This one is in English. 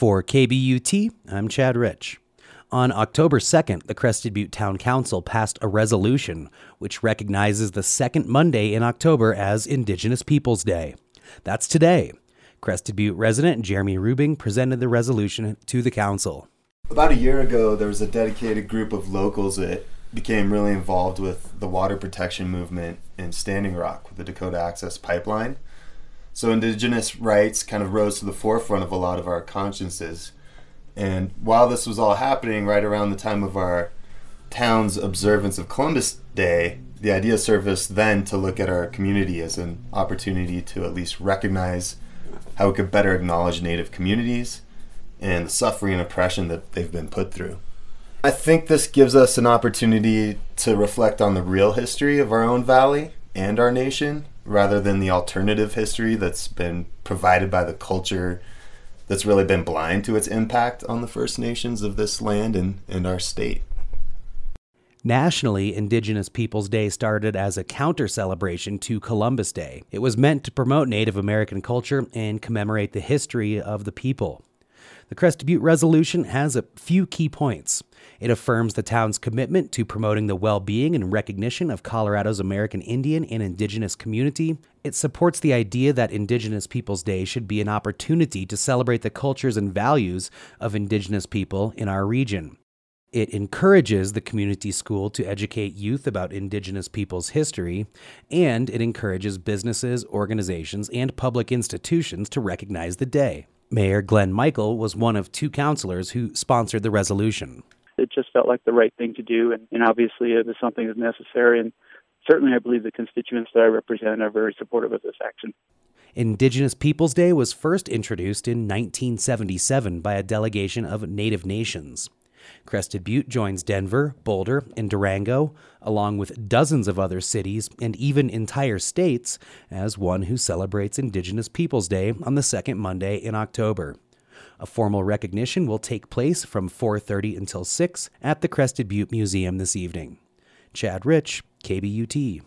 For KBUT, I'm Chad Rich. On October 2nd, the Crested Butte Town Council passed a resolution which recognizes the second Monday in October as Indigenous Peoples Day. That's today. Crested Butte resident Jeremy Rubing presented the resolution to the council. About a year ago, there was a dedicated group of locals that became really involved with the water protection movement in Standing Rock with the Dakota Access Pipeline. So indigenous rights kind of rose to the forefront of a lot of our consciences. And while this was all happening right around the time of our town's observance of Columbus Day, the idea surfaced then to look at our community as an opportunity to at least recognize how we could better acknowledge Native communities and the suffering and oppression that they've been put through. I think this gives us an opportunity to reflect on the real history of our own valley and our nation rather than the alternative history that's been provided by the culture that's really been blind to its impact on the First Nations of this land and, and our state. Nationally, Indigenous Peoples Day started as a counter celebration to Columbus Day. It was meant to promote Native American culture and commemorate the history of the people. The Crested Butte resolution has a few key points. It affirms the town's commitment to promoting the well being and recognition of Colorado's American Indian and Indigenous community. It supports the idea that Indigenous Peoples Day should be an opportunity to celebrate the cultures and values of Indigenous people in our region. It encourages the community school to educate youth about Indigenous peoples' history, and it encourages businesses, organizations, and public institutions to recognize the day. Mayor Glenn Michel was one of two councilors who sponsored the resolution. It just felt like the right thing to do, and, and obviously it was something that's necessary. And certainly, I believe the constituents that I represent are very supportive of this action. Indigenous Peoples Day was first introduced in 1977 by a delegation of Native nations. Crested Butte joins Denver, Boulder, and Durango, along with dozens of other cities and even entire states, as one who celebrates Indigenous Peoples Day on the second Monday in October. A formal recognition will take place from 4:30 until 6 at the Crested Butte Museum this evening. Chad Rich, KBUT.